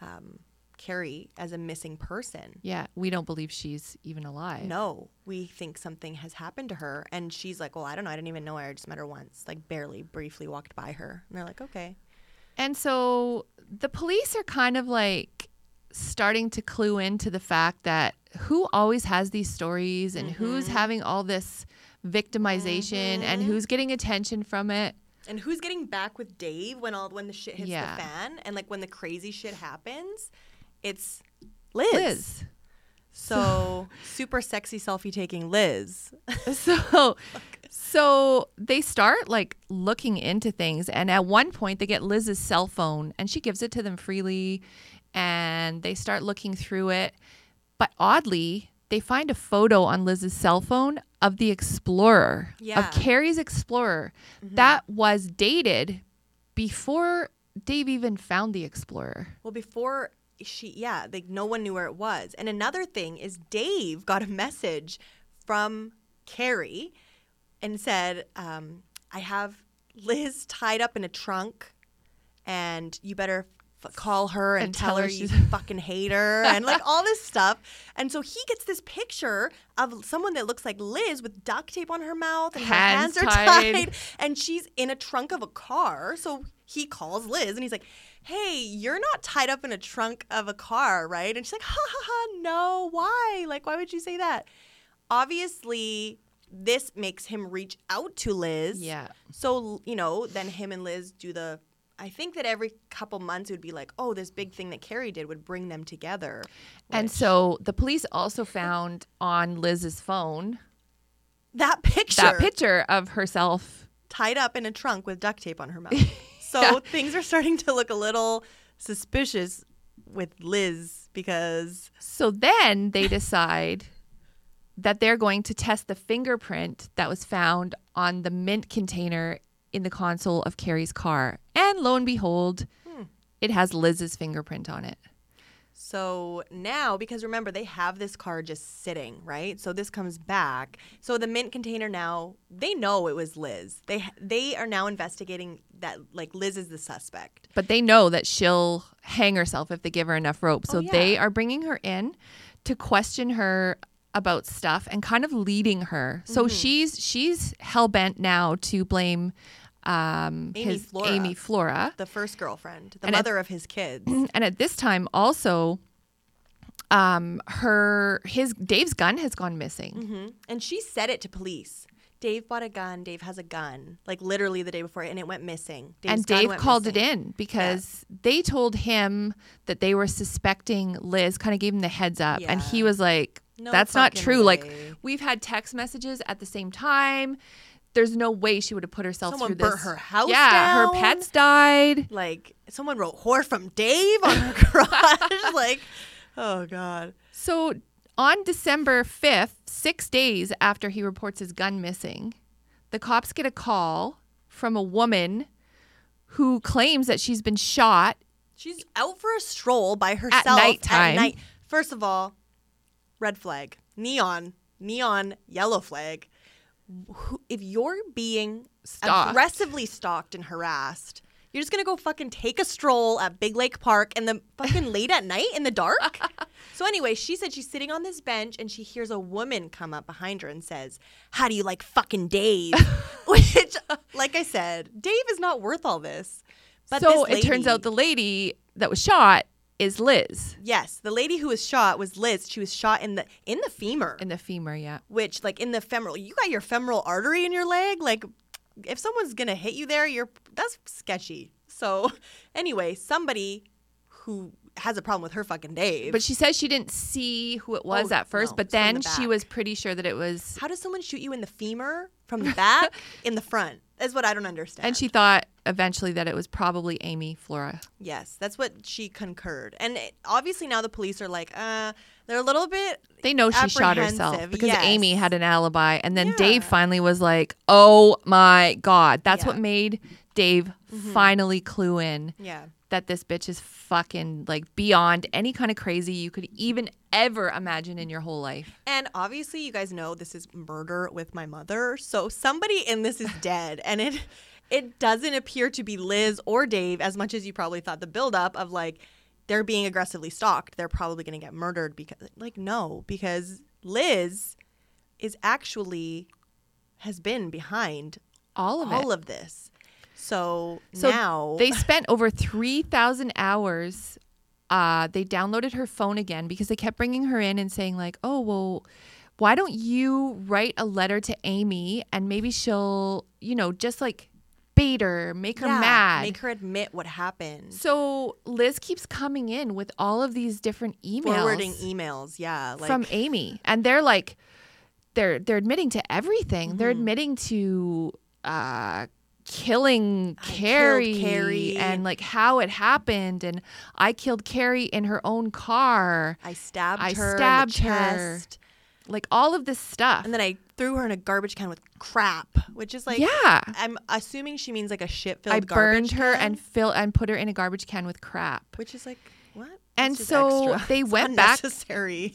um, Cari as a missing person. Yeah, we don't believe she's even alive. No, we think something has happened to her. And she's like, Well, I don't know. I didn't even know her. I just met her once, like barely, briefly walked by her. And they're like, Okay. And so the police are kind of like starting to clue into the fact that who always has these stories and who's mm-hmm. having all this victimization and mm-hmm. who's getting attention from it. And who's getting back with Dave when all when the shit hits Yeah. the fan and like when the crazy shit happens? It's Liz. Liz. [LAUGHS] So super sexy selfie taking Liz. [LAUGHS] so [LAUGHS] so they start like looking into things and at one point they get Liz's cell phone and she gives it to them freely and they start looking through it but oddly they find a photo on Liz's cell phone of the Explorer Yeah. of Cari's Explorer mm-hmm. that was dated before Dave even found the Explorer Well, before she, yeah, like no one knew where it was. And another thing is Dave got a message from Cari and said, um, I have Liz tied up in a trunk and you better f- call her and, And tell, tell her, you [LAUGHS] fucking hate her and like all this stuff. And so he gets this picture of someone that looks like Liz with duct tape on her mouth and Hands her hands are tied. tied and she's in a trunk of a car. So he calls Liz and he's like, Hey, you're not tied up in a trunk of a car, right? And she's like, Ha ha ha, no, why? Like, why would you say that? Obviously, this makes him reach out to Liz. Yeah. So, you know, then him and Liz do the. I think that every couple months it would be like, oh, this big thing that Cari did would bring them together. and so the police also found on Liz's phone that picture, that picture of herself tied up in a trunk with duct tape on her mouth. [LAUGHS] So things are starting to look a little suspicious with Liz because So then they decide that they're going to test the fingerprint that was found on the mint container in the console of Cari's car. And lo and behold, hmm. it has Liz's fingerprint on it. So now, because remember, they have this car just sitting, right? So this comes back. So the mint container now, they know it was Liz. They they are now investigating that like Liz is the suspect. But they know that she'll hang herself if they give her enough rope. Oh, so Oh, yeah. they are bringing her in to question her about stuff and kind of leading her. So Mm-hmm. she's she's hell bent now to blame um, Amy his Flora. Amy Flora. The first girlfriend, the And at- mother of his kids. [CLEARS THROAT] and at this time also um her his dave's gun has gone missing hmm And she said it to police. Dave bought a gun. Dave has a gun. Like literally the day before, and it went missing. Dave's and dave called missing. it in because they told him that they were suspecting liz kind of gave him the heads up and he was like No that's not true like we've had text messages at the same time there's no way she would have put herself Someone through burnt this her house yeah her pets died Like someone wrote "whore from Dave" on her [LAUGHS] garage. like, oh god. So on December 5th, six days after he reports his gun missing, the cops get a call from a woman who claims that she's been shot. She's out for a stroll by herself nighttime. At night. First of all, red flag, neon, neon, yellow flag. If you're being Stalked. aggressively stalked and harassed, You're just gonna go fucking take a stroll at Big Lake Park and the fucking late at night in the dark? [LAUGHS] so anyway, she said she's sitting on this bench and she hears a woman come up behind her and says, How do you like fucking Dave? [LAUGHS] Which, like I said, Dave is not worth all this. But so this it turns out the lady that was shot is Liz Yes, the lady who was shot was Liz. She was shot in the in the femur. in the femur. Yeah. which like in the femoral you got your femoral artery in your leg like if someone's gonna hit you there you're that's sketchy so [LAUGHS] anyway somebody who has a problem with her fucking dave But she says she didn't see who it was Oh, at first, no, but then the she was pretty sure that it was. how does someone shoot you in the femur from the [LAUGHS] back in the front is what i don't understand And she thought eventually that it was probably Amy Flora. yes that's what she concurred and it, obviously now the police are like uh they're a little bit They know she shot herself because yes. Amy had an alibi. And then Yeah. Dave finally was like, oh my God. That's Yeah. what made Dave mm-hmm. finally clue in yeah that this bitch is fucking like beyond any kind of crazy you could even ever imagine in your whole life. And obviously, you guys know this is murder with my mother. So somebody in this is dead, and it it doesn't appear to be Liz or Dave as much as you probably thought. The buildup of like they're being aggressively stalked, they're probably going to get murdered because like no, because Liz is actually has been behind All of it. all of this. So, So now they spent over 3,000 hours. Uh, they downloaded her phone again because they kept bringing her in and saying, like, oh, well, why don't you write a letter to Amy and maybe she'll, you know, just like bait her, make her Yeah, mad. make her admit what happened. so Liz keeps coming in with all of these different emails Forwarding emails, yeah, like from Amy, and they're like, they're they're admitting to everything. They're Mm-hmm. admitting to uh, killing killed Cari, Cari. and like how it happened, and I killed Cari in her own car, I stabbed I her, stabbed in the her. chest, like all of this stuff. and then I threw her in a garbage can with crap, which is like yeah, I'm assuming she means like a shit filled. I burned her can, and fill and put her in a garbage can with crap. which is like what? And so extra. [LAUGHS] they It's went back-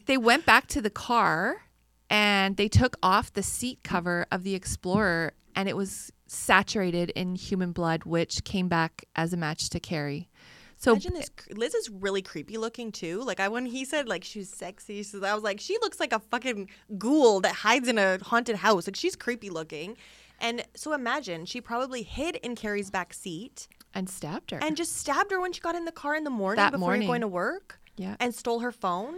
they went back to the car and they took off the seat cover of the Explorer and it was saturated in human blood, which came back as a match to Cari. So Imagine this. Liz is really creepy looking too. Like I when he said like she's sexy, so I was like she looks like a fucking ghoul that hides in a haunted house. Like she's creepy looking. And so imagine she probably hid in Cari's back seat and stabbed her. and just stabbed her when she got in the car in the morning That before morning. going to work. Yeah. And stole her phone.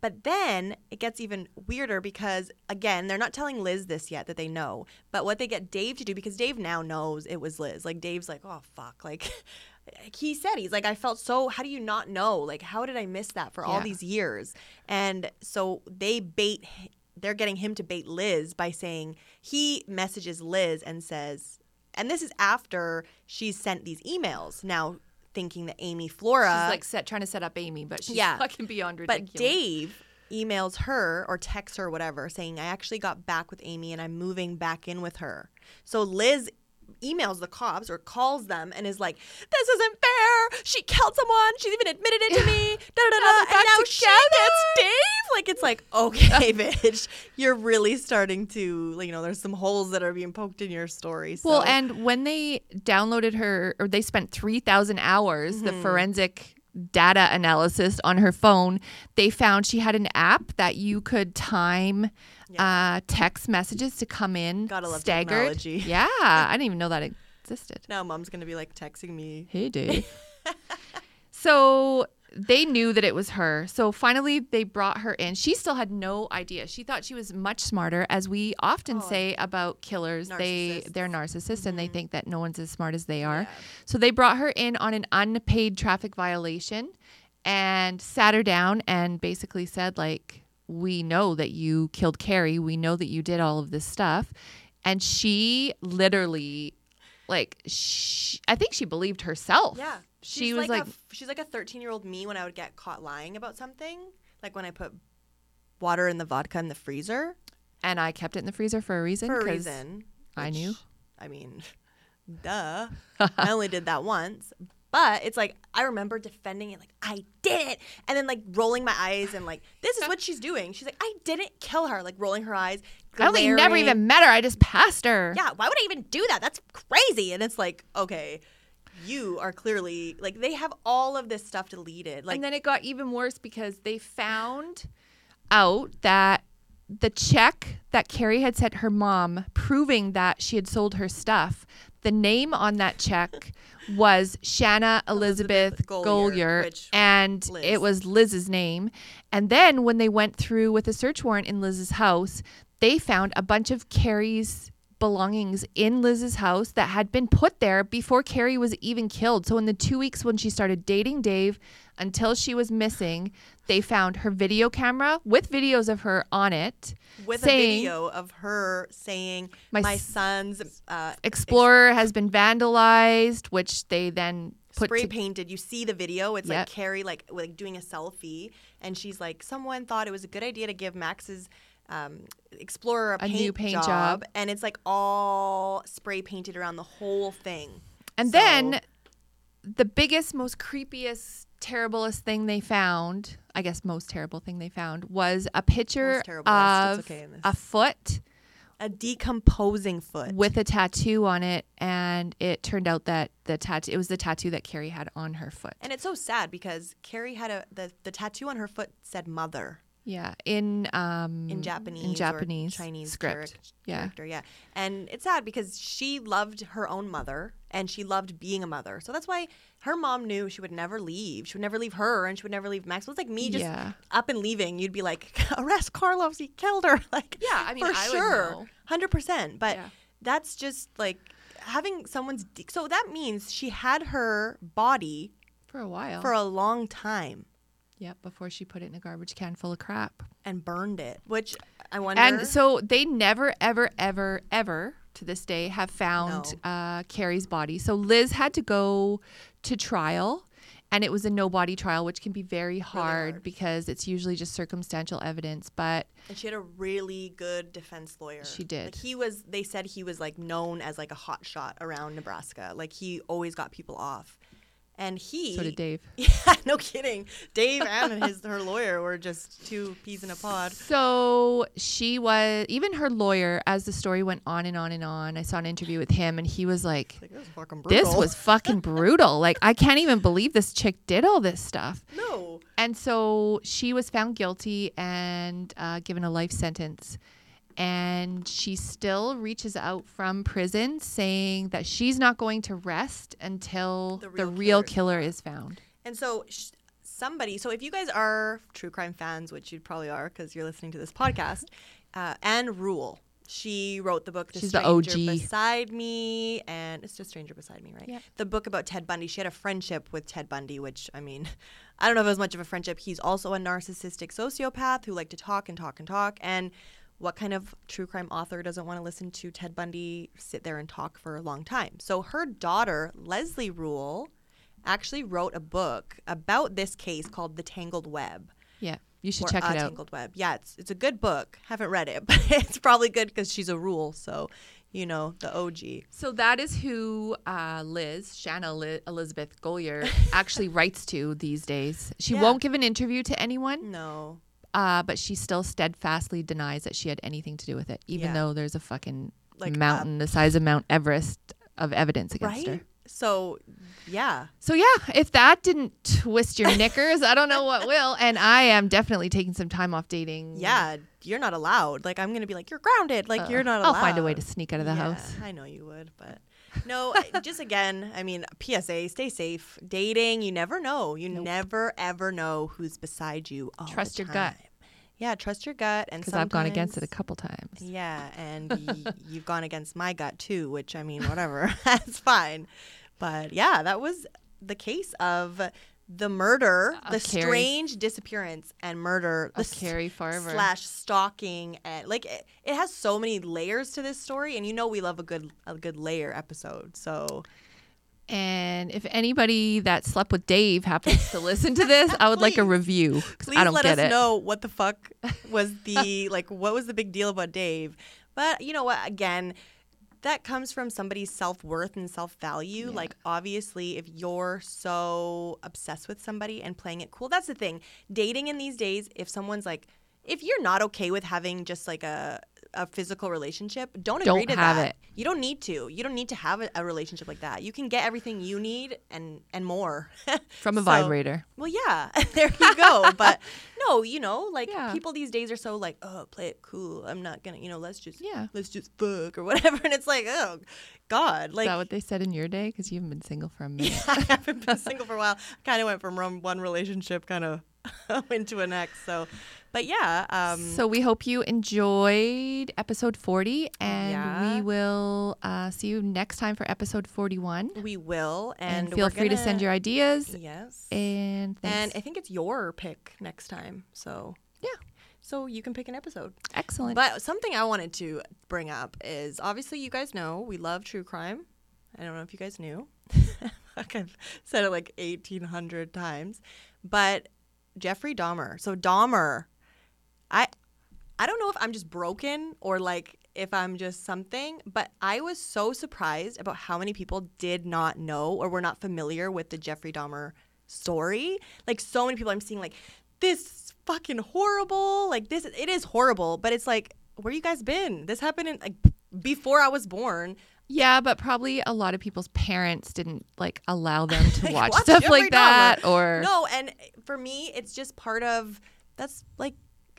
But then it gets even weirder because again, they're not telling Liz this yet that they know. But what they get Dave to do because Dave now knows it was Liz. Like Dave's like, "Oh fuck." Like [LAUGHS] he said he's like, "I felt so how do you not know? Like how did I miss that for all these years?" And so they bait they're getting him to bait Liz by saying he messages Liz and says and this is after she's sent these emails. Now thinking that Amy Flora she's like set trying to set up Amy, but she's Yeah. fucking beyond ridiculous. but Dave emails her or texts her whatever saying I actually got back with Amy and I'm moving back in with her. So Liz emails the cops or calls them and is like, "This isn't fair. She killed someone. She's even admitted it to me." [LAUGHS] Da da da. Uh, they're And back now she gets [LAUGHS] Dave. Like it's like, okay, [LAUGHS] bitch, you're really starting to, you know, there's some holes that are being poked in your story. So. Well, and when they downloaded her, or they spent 3,000 hours, the mm-hmm. forensic data analysis on her phone, they found she had an app that you could time uh, text messages to come in Gotta love staggered. technology. [LAUGHS] Yeah, I didn't even know that existed. now mom's gonna be like texting me. Hey, Dave. [LAUGHS] so they knew that it was her. So finally, they brought her in. She still had no idea. She thought she was much smarter, as we often oh. say about killers. They they're narcissists, and they mm-hmm. think that no one's as smart as they are. So they brought her in on an unpaid traffic violation, and sat her down and basically said like. We know that you killed Cari. We know that you did all of this stuff. And she literally, like, sh I think she believed herself. Yeah. She She's was like, like, a, she's like a 13 year old me when I would get caught lying about something. Like when I put water in the vodka in the freezer and I kept it in the freezer for a reason. for a reason. I knew. I mean, [LAUGHS] duh. I only did that once. But it's like I remember defending it like I did it and then like rolling my eyes and like this is what she's doing. She's like I didn't kill her like rolling her eyes. I only never glaring. even met her. I just passed her. Yeah, why would I even do that? That's crazy. And it's like, okay, you are clearly like they have all of this stuff deleted. Like and then it got even worse because they found out that the check that Cari had sent her mom proving that she had sold her stuff, the name on that check was Shanna Elizabeth, Elizabeth Golyar, and Liz. it was Liz's name. And then when they went through with a search warrant in Liz's house, they found a bunch of Cari's belongings in Liz's house that had been put there before Cari was even killed. So in the 2 weeks when she started dating Dave until she was missing, they found her video camera with videos of her on it with saying, a video of her saying, My "My, son's uh, Explorer has been vandalized, which they then put spray to- painted. You see the video. It's Yep. like Cari like like doing a selfie, and she's like, "Someone thought it was a good idea to give Max's." Um, Explorer a, A new paint paint job. and it's like all spray painted around the whole thing. And So- then the biggest, most creepiest, terriblest thing they found, I guess most terrible thing they found, was a picture of okay a foot A decomposing foot with a tattoo on it, and it turned out that the tattoo it was the tattoo that Cari had on her foot. And it's so sad because Cari had a the, the tattoo on her foot said mother Yeah, in um in Japanese in or Japanese Chinese script. charac- yeah, character, yeah. And it's sad because she loved her own mother and she loved being a mother. So that's why her mom knew she would never leave. She would never leave her and she would never leave Max. It was like me just Yeah. up and leaving. You'd be like, [LAUGHS] arrest Carlos, he killed her. [LAUGHS] Like Yeah, I mean, for I sure. Hundred percent. But Yeah. that's just like having someone's de- so that means she had her body for a while. for a long time. Yep, before she put it in a garbage can full of crap. and burned it, which I wonder. And so they never, ever, ever, ever to this day have found uh, Cari's body. So Liz had to go to trial, and it was a no body trial, which can be very hard, hard. because it's usually just circumstantial evidence. But and she had a really good defense lawyer. She did. Like he was. They said he was like known as like a hot shot around Nebraska. Like he always got people off. And he. so did Dave. [LAUGHS] Yeah, no kidding. Dave and his her lawyer were just two peas in a pod. So she was, even her lawyer, as the story went on and on and on, I saw an interview with him, and he was like, Like, was fucking this was fucking brutal. [LAUGHS] Like, I can't even believe this chick did all this stuff. no. And so she was found guilty and uh, given a life sentence. And she still reaches out from prison saying that she's not going to rest until The the real real, killer killer, is found. And so sh- somebody, so if you guys are true crime fans, which you probably are because you're listening to this podcast, uh, Ann Rule, she wrote the book The She's the OG. Beside Me, and it's just Stranger Beside Me, right? Yep. The book about Ted Bundy. She had a friendship with Ted Bundy, which I mean, [LAUGHS] I don't know if it was much of a friendship. He's also a narcissistic sociopath who liked to talk and talk and talk. And what kind of true crime author doesn't want to listen to Ted Bundy sit there and talk for a long time? So her daughter, Leslie Rule, actually wrote a book about this case called The Tangled Web. Yeah, you should or check A it out. Tangled Web. Yeah, it's it's a good book. Haven't read it, [LAUGHS] but it's probably good because she's a rule. So, you know, the OG. So that is who uh, Liz, Shanna Li- Elizabeth Golyar, [LAUGHS] actually writes to these days. She Yeah. won't give an interview to anyone, No. Uh, but she still steadfastly denies that she had anything to do with it, even Yeah. though there's a fucking Like, uh, mountain the size of Mount Everest of evidence against Right? her. So, yeah. So yeah, if that didn't twist your knickers, I don't know what [LAUGHS] will. And I am definitely taking some time off dating. Yeah, you're not allowed. Like I'm gonna be like, you're grounded. Like Uh, you're not allowed. I'll find a way to sneak out of the Yeah, house. I know you would, but no. [LAUGHS] Just again, I mean, PSA: stay safe. Dating, you never know. You never ever know who's beside you. Trust your gut. Yeah, trust your gut. And Because I've gone against it a couple times. Yeah, [LAUGHS] and y- you've gone against my gut too, which I mean, whatever, [LAUGHS] that's fine. But yeah, that was the case of the murder, Of the Cari. strange disappearance and murder, the Of Cari Farver. slash stalking, and like it, it has so many layers to this story, and you know we love a good a good layer episode. So And if anybody that slept with Dave happens to listen to this, I would like a [LAUGHS] review. please I don't let get us it. know what the fuck was [LAUGHS] the like what was the big deal about Dave. But you know what? Again, that comes from somebody's self worth and self value. Like obviously, if you're so obsessed with somebody and playing it cool, that's the thing. Dating in these days, if someone's like, if you're not okay with having just like a a physical relationship, don't Don't agree to have that. it. You don't need to. You don't need to have a, a relationship like that. You can get everything you need and and more [LAUGHS] From a So- vibrator. Well, yeah, [LAUGHS] there you go. but [LAUGHS] no, you know, like Yeah. people these days are so like, oh, play it cool. I'm not gonna, you know, let's just Yeah. let's just fuck or whatever. And it's like, oh, God, Is like that what they said in your day? Because you haven't been single for a minute. I haven't been single for a while. Kind of went from one relationship kind of [LAUGHS] into an next. So, but yeah, um, So we hope you enjoyed episode 40, and Yeah. we will uh, see you next time for episode 41. we will, and, And, feel free to send your ideas. yes. And thanks. And I think it's your pick next time. So yeah, so you can pick an episode. excellent. But something I wanted to bring up is obviously you guys know we love true crime. I don't know if you guys knew. [LAUGHS] I've said it like 1800 times. But Jeffrey Dahmer. So Dahmer, I I don't know if I'm just broken or like if I'm just something, but I was so surprised about how many people did not know or were not familiar with the Jeffrey Dahmer story. Like so many people I'm seeing like this fucking horrible. Like this it is horrible, but it's like where you guys been? This happened in like before I was born. Yeah, but probably a lot of people's parents didn't like allow them [LAUGHS] to watch, Watch stuff like that or No, and for me it's just part of that's like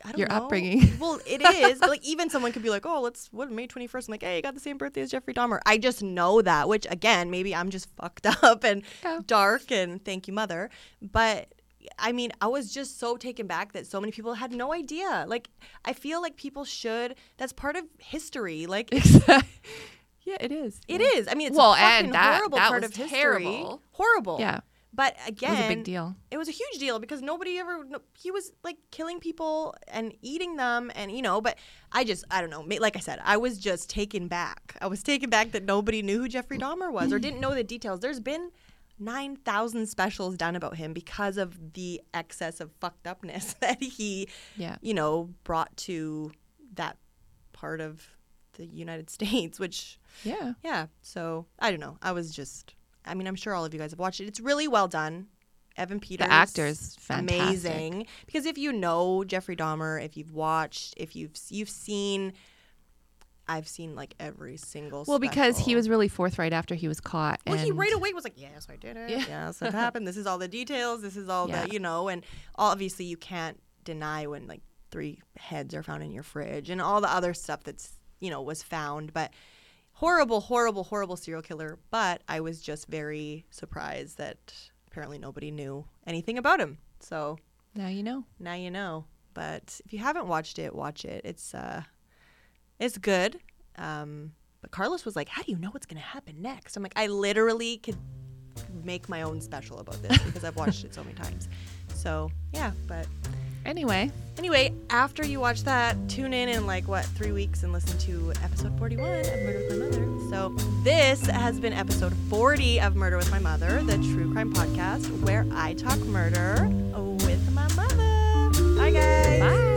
I don't Your know. upbringing. [LAUGHS] Well, it is, like [LAUGHS] even someone could be like, "Oh, let's what May twenty first. I'm like, "Hey, you got the same birthday as Jeffrey Dahmer." I just know that, which again, maybe I'm just fucked up and Yeah. dark and thank you, mother. But I mean, I was just so taken back that so many people had no idea. Like, I feel like people should. That's part of history. Like, yeah, it is. it is. I mean, it's Well, a fucking that- horrible that part of history. terrible. Horrible. Yeah. But again, It was a big deal. it was a huge deal because nobody ever no- he was like killing people and eating them and you know but i just i don't know like i said i was just taken back i was taken back that nobody knew who jeffrey dahmer was or didn't know the details there's been 9000 specials done about him because of the excess of fucked upness [LAUGHS] that he Yeah. you know brought to that part of the united [LAUGHS] states which Yeah. yeah. So I don't know. I was just. I mean, I'm sure all of you guys have watched it. It's really well done. Evan Peters, the actor's fantastic. amazing. Because if you know Jeffrey Dahmer, if you've watched, if you've you've seen, I've seen like every single. Well, because he was really forthright after he was caught. Well, he right away was like, "Yes, I did it. Yeah. Yes, it happened. This is all the details. This is all Yeah. the you know." And obviously, you can't deny when like three heads are found in your fridge and all the other stuff that's you know was found. But horrible, horrible, horrible serial killer. But I was just very surprised that apparently nobody knew anything about him. So Now you know. now you know. But if you haven't watched it, watch it. It's uh, it's good. Um, but Carlos was like, "How do you know what's gonna happen next?" I'm like, I literally could make my own special about this because I've watched it so many times. So yeah, but Anyway, anyway, after you watch that, tune in in like what three weeks and listen to episode 41 of Murder with My Mother. So this has been episode 40 of Murder with My Mother, the true crime podcast where I talk murder with my mother. Bye guys. bye.